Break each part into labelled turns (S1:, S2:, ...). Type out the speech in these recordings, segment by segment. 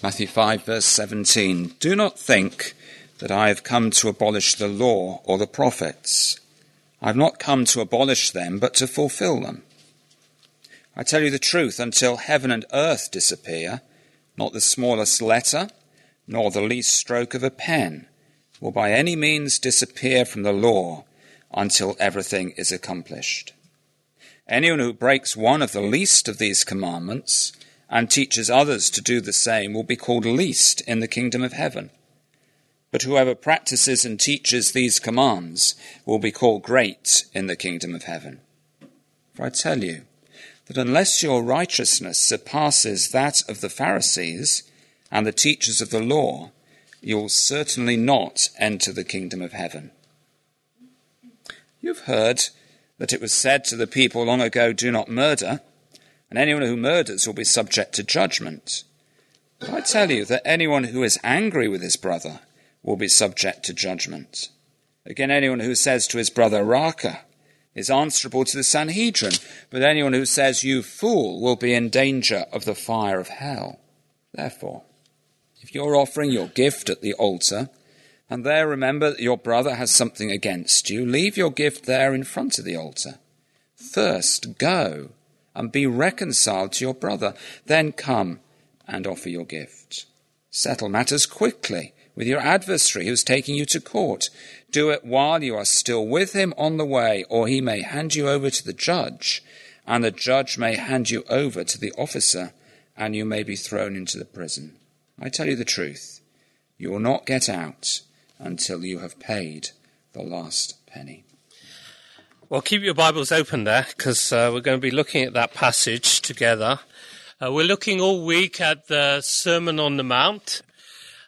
S1: Matthew 5, verse 17. Do not think that I have come to abolish the law or the prophets. I have not come to abolish them, but to fulfill them. I tell you the truth, until heaven and earth disappear, not the smallest letter, nor the least stroke of a pen will by any means disappear from the law until everything is accomplished. Anyone who breaks one of the least of these commandments and teaches others to do the same will be called least in the kingdom of heaven. But whoever practices and teaches these commands will be called great in the kingdom of heaven. For I tell you that unless your righteousness surpasses that of the Pharisees and the teachers of the law, you will certainly not enter the kingdom of heaven. You've heard that it was said to the people long ago, Do not murder, and anyone who murders will be subject to judgment. But I tell you that anyone who is angry with his brother will be subject to judgment. Again, anyone who says to his brother, Raca, is answerable to the Sanhedrin, but anyone who says, You fool, will be in danger of the fire of hell. Therefore, if you're offering your gift at the altar, and there remember that your brother has something against you, leave your gift there in front of the altar. First, go and be reconciled to your brother. Then come and offer your gift. Settle matters quickly with your adversary who's taking you to court. Do it while you are still with him on the way, or he may hand you over to the judge, and the judge may hand you over to the officer, and you may be thrown into the prison. I tell you the truth, you will not get out until you have paid the last penny.
S2: Well, keep your Bibles open there because uh, we're going to be looking at that passage together. Uh, we're looking all week at the Sermon on the Mount.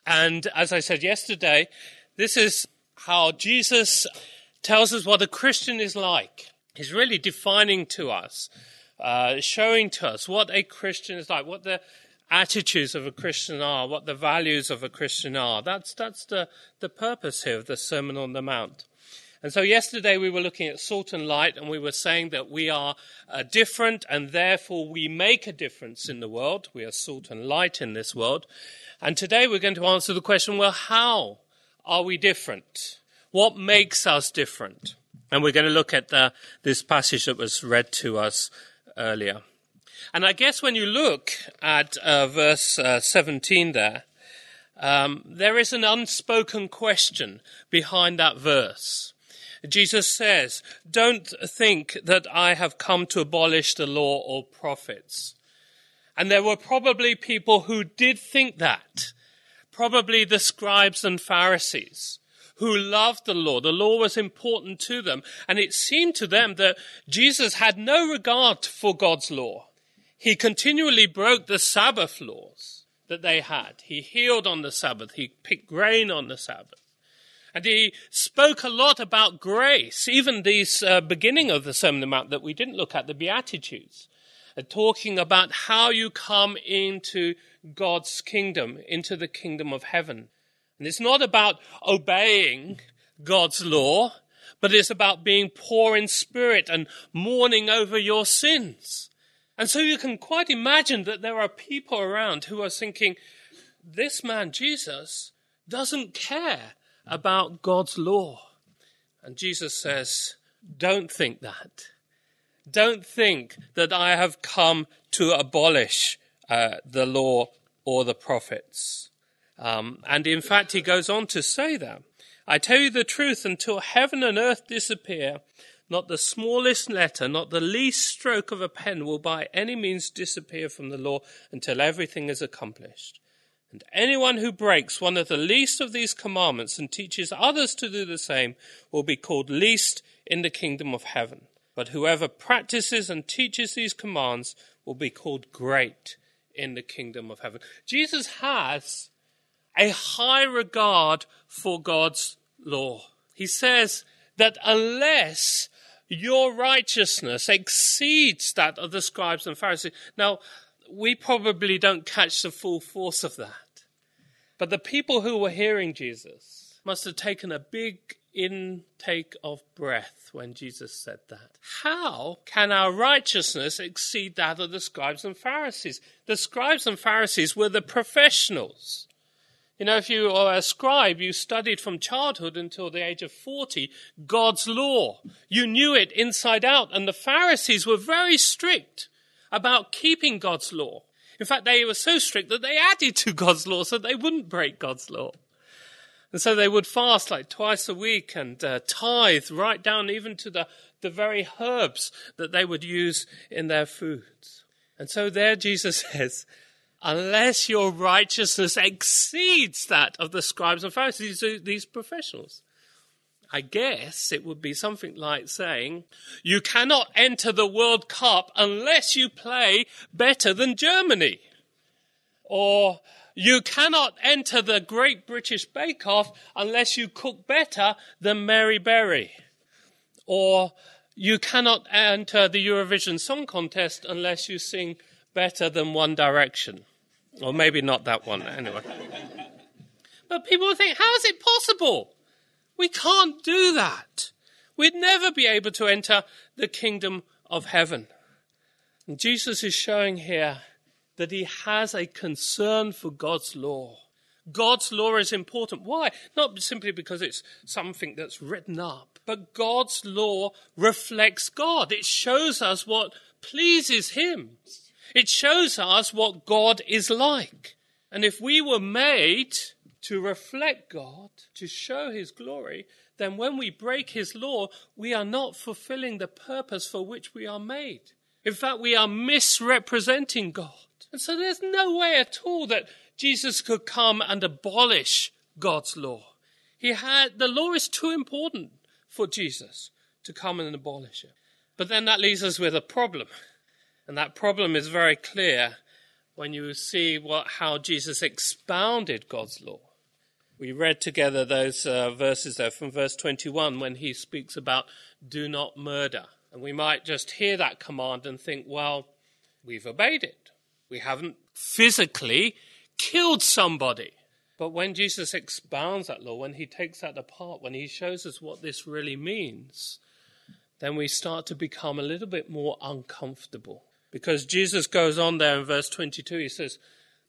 S2: And as I said yesterday, this is how Jesus tells us what a Christian is like. He's really defining to us, uh, showing to us what a Christian is like, what the attitudes of a Christian are, what the values of a Christian are. That's, that's the, the purpose here of the Sermon on the Mount. And so yesterday we were looking at salt and light and we were saying that we are uh, different and therefore we make a difference in the world. We are salt and light in this world. And today we're going to answer the question, well, how are we different? What makes us different? And we're going to look at the, this passage that was read to us earlier. And I guess when you look at uh, verse uh, 17 there, um, there is an unspoken question behind that verse. Jesus says, Don't think that I have come to abolish the law or prophets. And there were probably people who did think that. Probably the scribes and Pharisees who loved the law. The law was important to them. And it seemed to them that Jesus had no regard for God's law. He continually broke the Sabbath laws that they had. He healed on the Sabbath. He picked grain on the Sabbath. And he spoke a lot about grace, even this uh, beginning of the Sermon on the Mount that we didn't look at, the Beatitudes, uh, talking about how you come into God's kingdom, into the kingdom of heaven. And it's not about obeying God's law, but it's about being poor in spirit and mourning over your sins. And so you can quite imagine that there are people around who are thinking, this man, Jesus, doesn't care about God's law. And Jesus says, don't think that. Don't think that I have come to abolish uh, the law or the prophets. Um, and in fact, he goes on to say that. I tell you the truth, until heaven and earth disappear, not the smallest letter, not the least stroke of a pen will by any means disappear from the law until everything is accomplished. And anyone who breaks one of the least of these commandments and teaches others to do the same will be called least in the kingdom of heaven. But whoever practices and teaches these commands will be called great in the kingdom of heaven. Jesus has a high regard for God's law. He says that unless your righteousness exceeds that of the scribes and Pharisees. Now, we probably don't catch the full force of that. But the people who were hearing Jesus must have taken a big intake of breath when Jesus said that. How can our righteousness exceed that of the scribes and Pharisees? The scribes and Pharisees were the professionals. You know, if you are a scribe, you studied from childhood until the age of 40 God's law. You knew it inside out. And the Pharisees were very strict about keeping God's law. In fact, they were so strict that they added to God's law so they wouldn't break God's law. And so they would fast like twice a week and uh, tithe right down even to the, the very herbs that they would use in their foods. And so there Jesus says, unless your righteousness exceeds that of the scribes and Pharisees, these professionals. I guess it would be something like saying, you cannot enter the World Cup unless you play better than Germany. Or you cannot enter the Great British Bake Off unless you cook better than Mary Berry. Or you cannot enter the Eurovision Song Contest unless you sing better than One Direction. Or maybe not that one, anyway. but people think, how is it possible? We can't do that. We'd never be able to enter the kingdom of heaven. And Jesus is showing here that he has a concern for God's law. God's law is important. Why? Not simply because it's something that's written up, but God's law reflects God. It shows us what pleases him. It shows us what God is like. And if we were made to reflect God, to show His glory, then when we break His law, we are not fulfilling the purpose for which we are made. In fact, we are misrepresenting God. And so there's no way at all that Jesus could come and abolish God's law. He had, the law is too important for Jesus to come and abolish it. But then that leaves us with a problem. And that problem is very clear when you see what, how Jesus expounded God's law. We read together those uh, verses there from verse 21 when he speaks about do not murder. And we might just hear that command and think, well, we've obeyed it. We haven't physically killed somebody. But when Jesus expounds that law, when he takes that apart, when he shows us what this really means, then we start to become a little bit more uncomfortable. Because Jesus goes on there in verse 22, he says,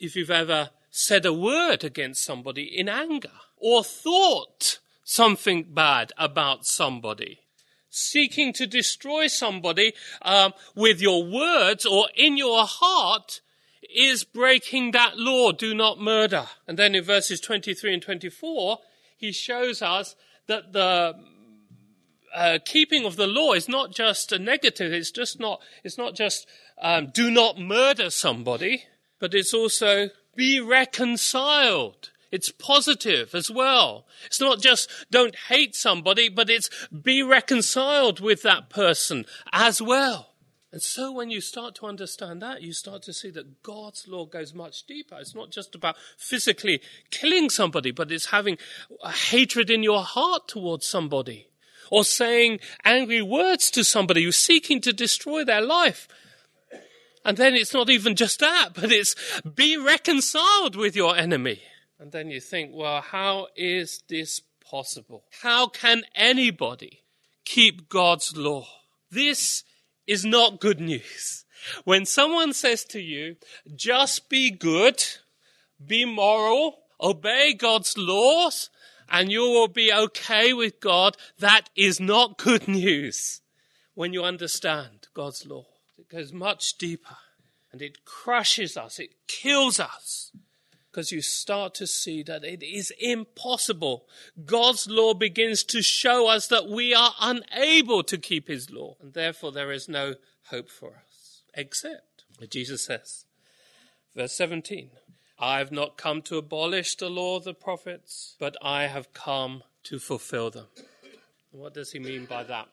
S2: if you've ever said a word against somebody in anger or thought something bad about somebody, seeking to destroy somebody um, with your words or in your heart is breaking that law, do not murder. And then in verses 23 and 24, he shows us that the uh, keeping of the law is not just a negative. It's just not. It's not just um, do not murder somebody, but it's also be reconciled. It's positive as well. It's not just don't hate somebody, but it's be reconciled with that person as well. And so when you start to understand that, you start to see that God's law goes much deeper. It's not just about physically killing somebody, but it's having hatred in your heart towards somebody or saying angry words to somebody who's seeking to destroy their life. And then it's not even just that, but it's be reconciled with your enemy. And then you think, well, how is this possible? How can anybody keep God's law? This is not good news. When someone says to you, just be good, be moral, obey God's laws, and you will be okay with God. That is not good news when you understand God's law. Goes much deeper and it crushes us, it kills us because you start to see that it is impossible. God's law begins to show us that we are unable to keep his law, and therefore there is no hope for us, except, Jesus says, verse 17, I have not come to abolish the law of the prophets, but I have come to fulfill them. What does he mean by that?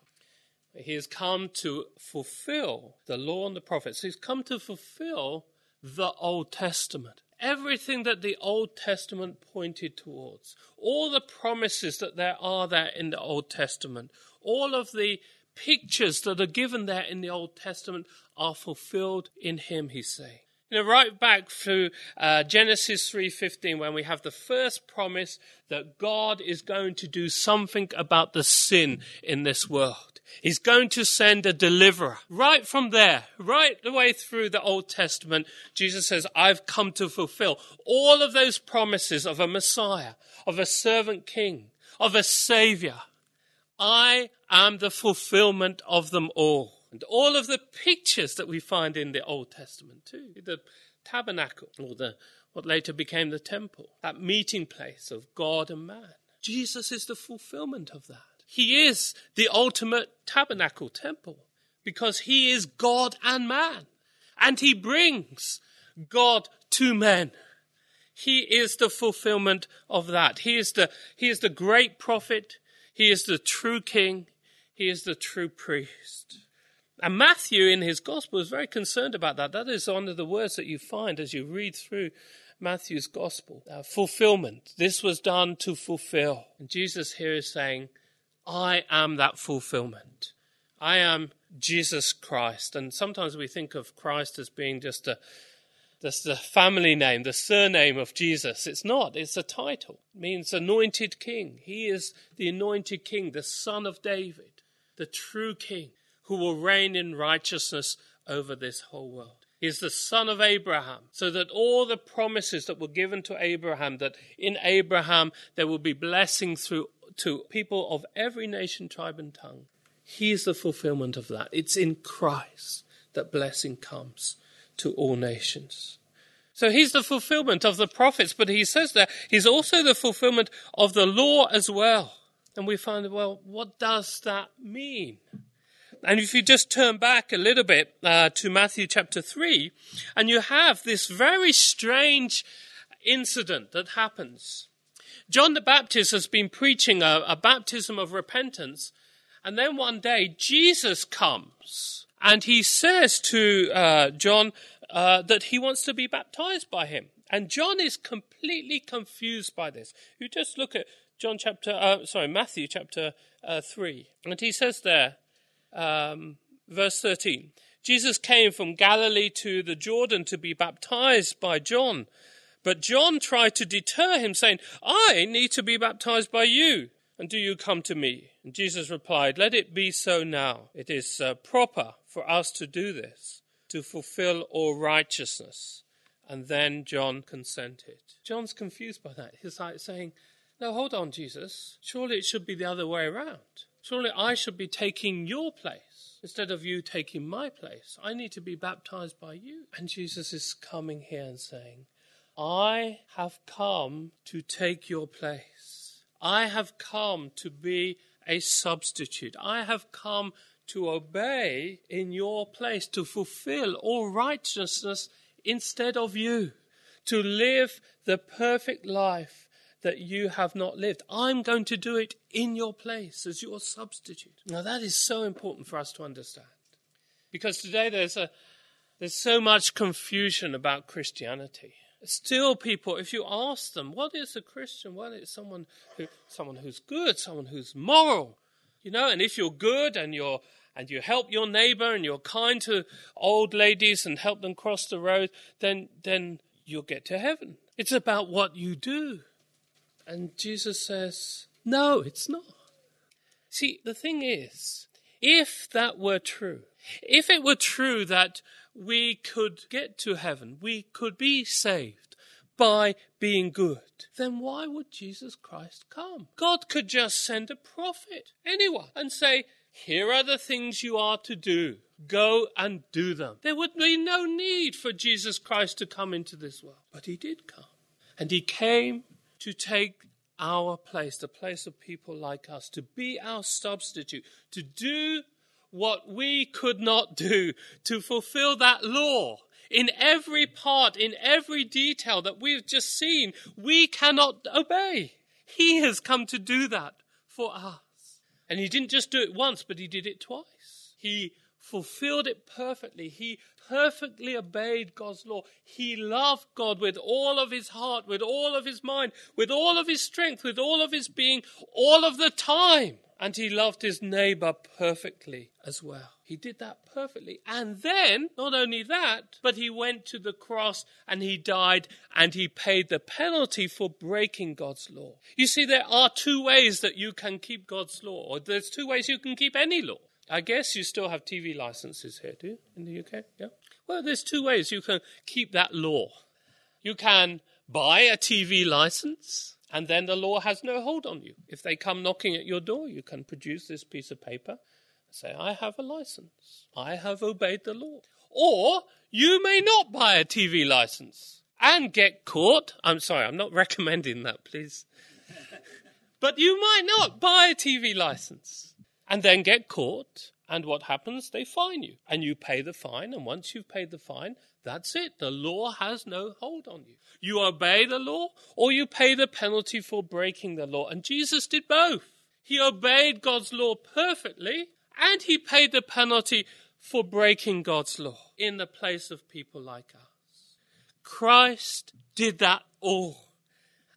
S2: He has come to fulfill the law and the prophets. He's come to fulfill the Old Testament. Everything that the Old Testament pointed towards, all the promises that there are there in the Old Testament, all of the pictures that are given there in the Old Testament are fulfilled in him, he's saying. You know, right back through uh, Genesis 3.15 when we have the first promise that God is going to do something about the sin in this world. He's going to send a deliverer. Right from there, right the way through the Old Testament, Jesus says, I've come to fulfill all of those promises of a Messiah, of a servant king, of a savior. I am the fulfillment of them all. And all of the pictures that we find in the Old Testament too. The tabernacle, or the what later became the temple, that meeting place of God and man. Jesus is the fulfillment of that. He is the ultimate tabernacle temple because he is God and man. And he brings God to men. He is the fulfillment of that. He is the, he is the great prophet. He is the true king. He is the true priest. And Matthew, in his gospel, is very concerned about that. That is one of the words that you find as you read through Matthew's gospel. Uh, fulfillment. This was done to fulfill. And Jesus here is saying, I am that fulfillment. I am Jesus Christ. And sometimes we think of Christ as being just a just the family name, the surname of Jesus. It's not. It's a title. It means anointed king. He is the anointed king, the son of David, the true king who will reign in righteousness over this whole world. He is the son of Abraham, so that all the promises that were given to Abraham, that in Abraham there will be blessing through to people of every nation, tribe, and tongue. He is the fulfillment of that. It's in Christ that blessing comes to all nations. So he's the fulfillment of the prophets, but he says that he's also the fulfillment of the law as well. And we find, well, what does that mean? And if you just turn back a little bit uh, to Matthew chapter 3, and you have this very strange incident that happens. John the Baptist has been preaching a, a baptism of repentance, and then one day Jesus comes and he says to uh, John uh, that he wants to be baptized by him. And John is completely confused by this. You just look at John chapter, uh, sorry, Matthew chapter uh, 3. And he says there, um, verse 13. Jesus came from Galilee to the Jordan to be baptized by John. But John tried to deter him, saying, I need to be baptized by you, and do you come to me? And Jesus replied, Let it be so now. It is uh, proper for us to do this, to fulfill all righteousness. And then John consented. John's confused by that. He's like saying, No, hold on, Jesus. Surely it should be the other way around. Surely I should be taking your place instead of you taking my place. I need to be baptized by you. And Jesus is coming here and saying, I have come to take your place. I have come to be a substitute. I have come to obey in your place, to fulfill all righteousness instead of you, to live the perfect life that you have not lived. I'm going to do it in your place as your substitute. Now, that is so important for us to understand. Because today there's, a, there's so much confusion about Christianity. Still, people, if you ask them, what is a Christian? Well, it's someone, who, someone who's good, someone who's moral. You know, and if you're good and you're and you help your neighbor and you're kind to old ladies and help them cross the road, then then you'll get to heaven. It's about what you do. And Jesus says, No, it's not. See, the thing is, if that were true, if it were true that we could get to heaven, we could be saved by being good, then why would Jesus Christ come? God could just send a prophet, anyone, and say, Here are the things you are to do. Go and do them. There would be no need for Jesus Christ to come into this world. But he did come. And he came to take our place, the place of people like us, to be our substitute, to do what we could not do, to fulfill that law in every part, in every detail that we've just seen, we cannot obey. He has come to do that for us. And he didn't just do it once, but he did it twice. He fulfilled it perfectly. He perfectly obeyed God's law. He loved God with all of his heart, with all of his mind, with all of his strength, with all of his being, all of the time. And he loved his neighbor perfectly as well. He did that perfectly. And then, not only that, but he went to the cross and he died and he paid the penalty for breaking God's law. You see, there are two ways that you can keep God's law, or there's two ways you can keep any law. I guess you still have TV licenses here, do you, in the UK? Yeah? Well, there's two ways you can keep that law. You can buy a TV license, and then the law has no hold on you. If they come knocking at your door, you can produce this piece of paper and say, I have a license. I have obeyed the law. Or you may not buy a TV license and get caught. I'm sorry, I'm not recommending that, please. but you might not buy a TV license and then get caught. And what happens? They fine you. And you pay the fine. And once you've paid the fine, that's it. The law has no hold on you. You obey the law or you pay the penalty for breaking the law. And Jesus did both. He obeyed God's law perfectly and he paid the penalty for breaking God's law in the place of people like us. Christ did that all.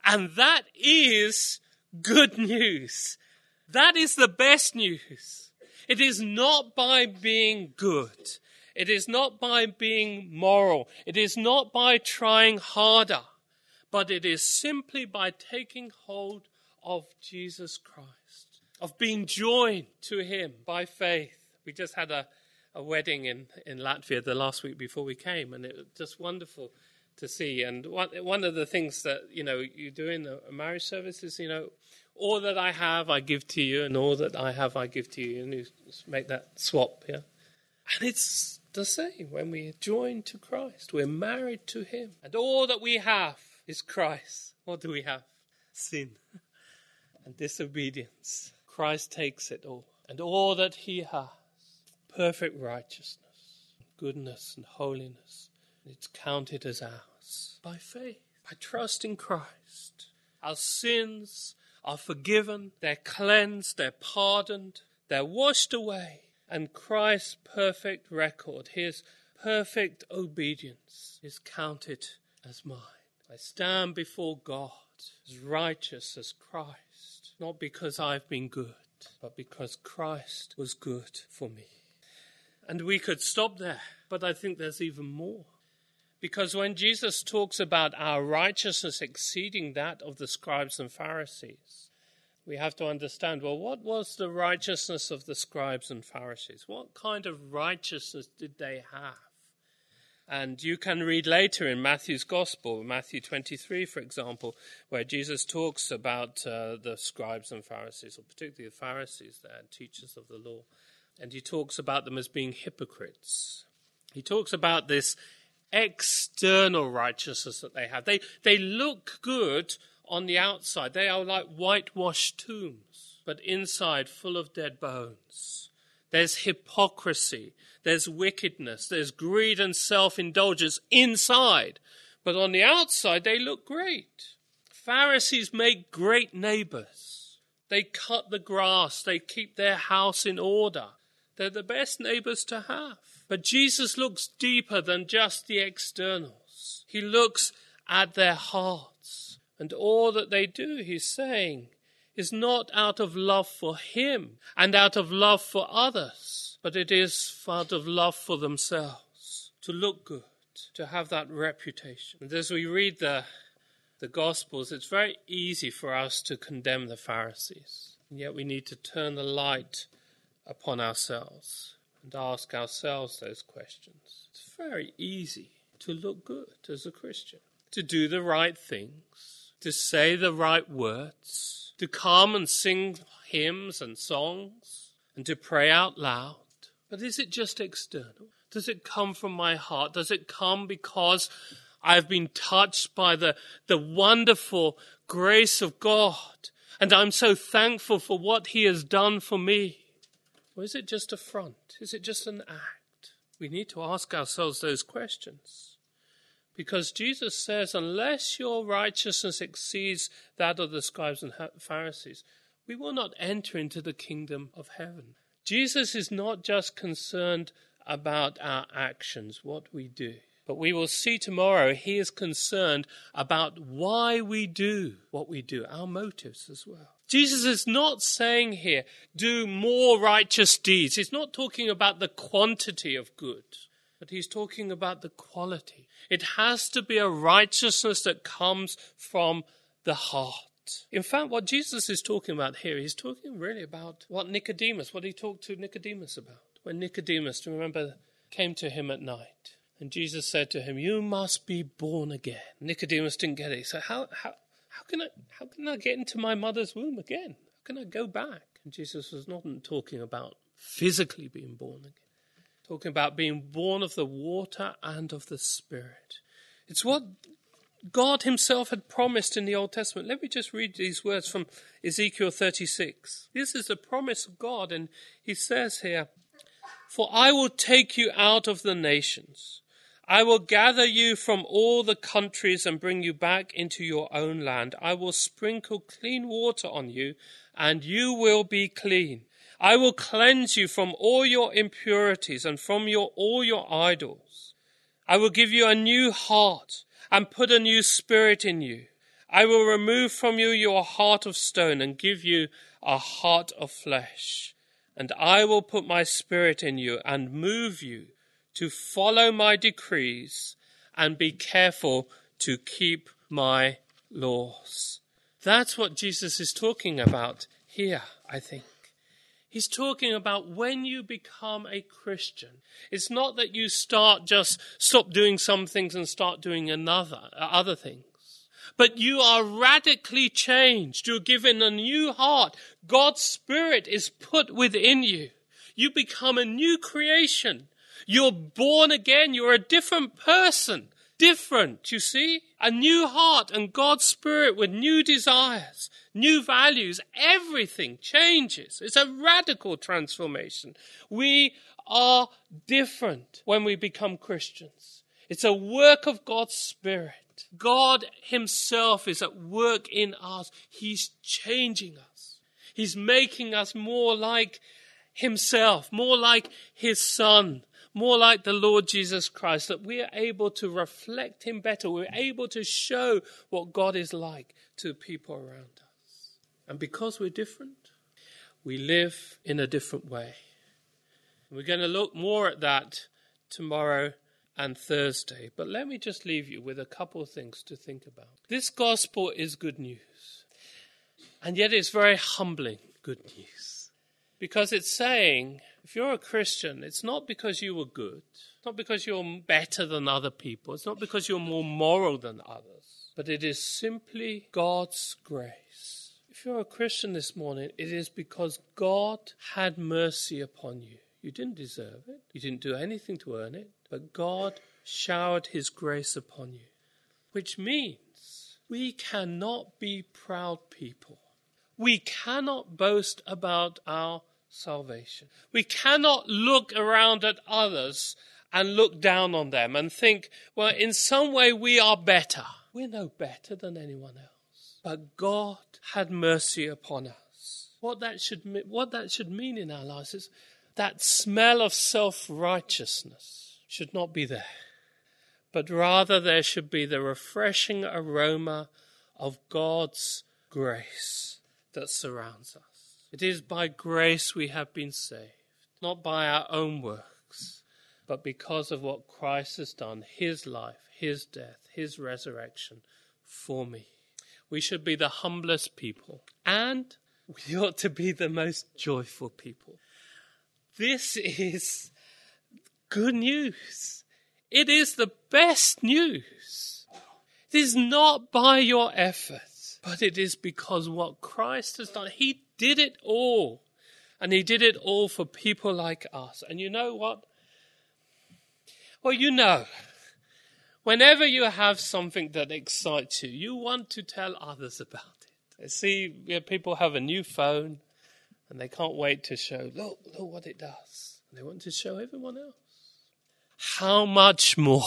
S2: And that is good news. That is the best news. It is not by being good. It is not by being moral. It is not by trying harder, but it is simply by taking hold of Jesus Christ, of being joined to Him by faith. We just had a, a wedding in, in Latvia the last week before we came, and it was just wonderful to see. And one, one of the things that, you know, you do in a marriage service is, you know, all that I have I give to you, and all that I have I give to you. And you make that swap, yeah? And it's the same when we join to Christ. We're married to Him. And all that we have is Christ. What do we have? Sin and disobedience. Christ takes it all. And all that He has perfect righteousness, goodness, and holiness it's counted as ours by faith, by trust in Christ. Our sins are forgiven, they're cleansed, they're pardoned, they're washed away and Christ's perfect record, his perfect obedience, is counted as mine. I stand before God as righteous as Christ, not because I've been good, but because Christ was good for me. And we could stop there, but I think there's even more. Because when Jesus talks about our righteousness exceeding that of the scribes and Pharisees, we have to understand well, what was the righteousness of the scribes and Pharisees? What kind of righteousness did they have? And you can read later in Matthew's Gospel, Matthew 23, for example, where Jesus talks about uh, the scribes and Pharisees, or particularly the Pharisees there, teachers of the law. And he talks about them as being hypocrites. He talks about this external righteousness that they have. They, they look good on the outside, they are like whitewashed tombs, but inside full of dead bones. There's hypocrisy, there's wickedness, there's greed and self indulgence inside, but on the outside they look great. Pharisees make great neighbors. They cut the grass, they keep their house in order. They're the best neighbors to have. But Jesus looks deeper than just the externals. He looks at their heart. And all that they do, he's saying, is not out of love for him and out of love for others, but it is out of love for themselves, to look good, to have that reputation. And as we read the, the Gospels, it's very easy for us to condemn the Pharisees. And yet we need to turn the light upon ourselves and ask ourselves those questions. It's very easy to look good as a Christian, to do the right things to say the right words, to come and sing hymns and songs, and to pray out loud. But is it just external? Does it come from my heart? Does it come because I've been touched by the, the wonderful grace of God and I'm so thankful for what He has done for me? Or is it just a front? Is it just an act? We need to ask ourselves those questions. Because Jesus says, unless your righteousness exceeds that of the scribes and Pharisees, we will not enter into the kingdom of heaven. Jesus is not just concerned about our actions, what we do. But we will see tomorrow he is concerned about why we do what we do, our motives as well. Jesus is not saying here, do more righteous deeds. He's not talking about the quantity of good, but he's talking about the quality. It has to be a righteousness that comes from the heart. In fact, what Jesus is talking about here, he's talking really about what Nicodemus, what he talked to Nicodemus about. When Nicodemus, do you remember, came to him at night. And Jesus said to him, You must be born again. Nicodemus didn't get it. He said, How, how, how, can I, how can I get into my mother's womb again? How can I go back? And Jesus was not talking about physically being born again, talking about being born of the water and of the Spirit. It's what God Himself had promised in the Old Testament. Let me just read these words from Ezekiel 36. This is a promise of God, and He says here, For I will take you out of the nations. I will gather you from all the countries and bring you back into your own land. I will sprinkle clean water on you, and you will be clean. I will cleanse you from all your impurities and from your, all your idols. I will give you a new heart and put a new spirit in you. I will remove from you your heart of stone and give you a heart of flesh. And I will put my spirit in you and move you to follow my decrees and be careful to keep my laws. That's what Jesus is talking about here, I think. He's talking about when you become a Christian. It's not that you start just stop doing some things and start doing another, uh, other things. But you are radically changed. You're given a new heart. God's Spirit is put within you. You become a new creation. You're born again. You're a different person different, you see? A new heart and God's Spirit with new desires, new values, everything changes. It's a radical transformation. We are different when we become Christians. It's a work of God's Spirit. God Himself is at work in us. He's changing us. He's making us more like Himself, more like His Son more like the Lord Jesus Christ, that we are able to reflect Him better. We're able to show what God is like to people around us. And because we're different, we live in a different way. We're going to look more at that tomorrow and Thursday. But let me just leave you with a couple of things to think about. This gospel is good news, and yet it's very humbling good news because it's saying if you're a Christian, it's not because you were good, it's not because you're better than other people, it's not because you're more moral than others, but it is simply God's grace. If you're a Christian this morning, it is because God had mercy upon you. You didn't deserve it, you didn't do anything to earn it, but God showered His grace upon you, which means we cannot be proud people. We cannot boast about our salvation. We cannot look around at others and look down on them and think, well, in some way we are better. We're no better than anyone else. But God had mercy upon us. What that should, what that should mean in our lives is that smell of self righteousness should not be there, but rather there should be the refreshing aroma of God's grace that surrounds us. It is by grace we have been saved, not by our own works, but because of what Christ has done, his life, his death, his resurrection for me. We should be the humblest people, and we ought to be the most joyful people. This is good news. It is the best news. It is not by your efforts, but it is because what Christ has done. He did it all. And he did it all for people like us. And you know what? Well, you know, whenever you have something that excites you, you want to tell others about it. See people have a new phone and they can't wait to show, look, look what it does. And they want to show everyone else. How much more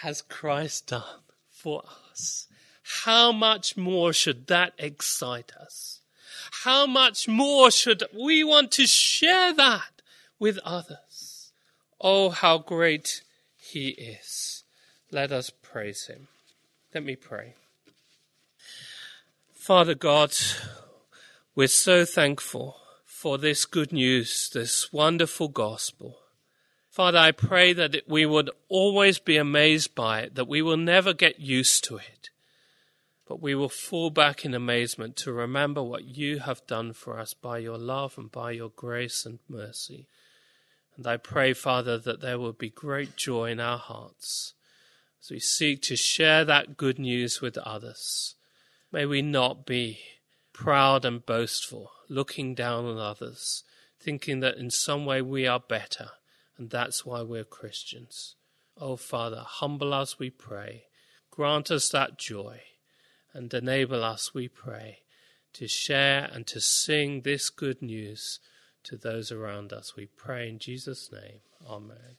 S2: has Christ done for us? How much more should that excite us? how much more should we want to share that with others? Oh, how great He is. Let us praise Him. Let me pray. Father God, we're so thankful for this good news, this wonderful gospel. Father, I pray that we would always be amazed by it, that we will never get used to it, but we will fall back in amazement to remember what you have done for us by your love and by your grace and mercy. And I pray, Father, that there will be great joy in our hearts as we seek to share that good news with others. May we not be proud and boastful, looking down on others, thinking that in some way we are better, and that's why we're Christians. Oh, Father, humble us, we pray. Grant us that joy, and enable us, we pray, to share and to sing this good news to those around us. We pray in Jesus' name. Amen.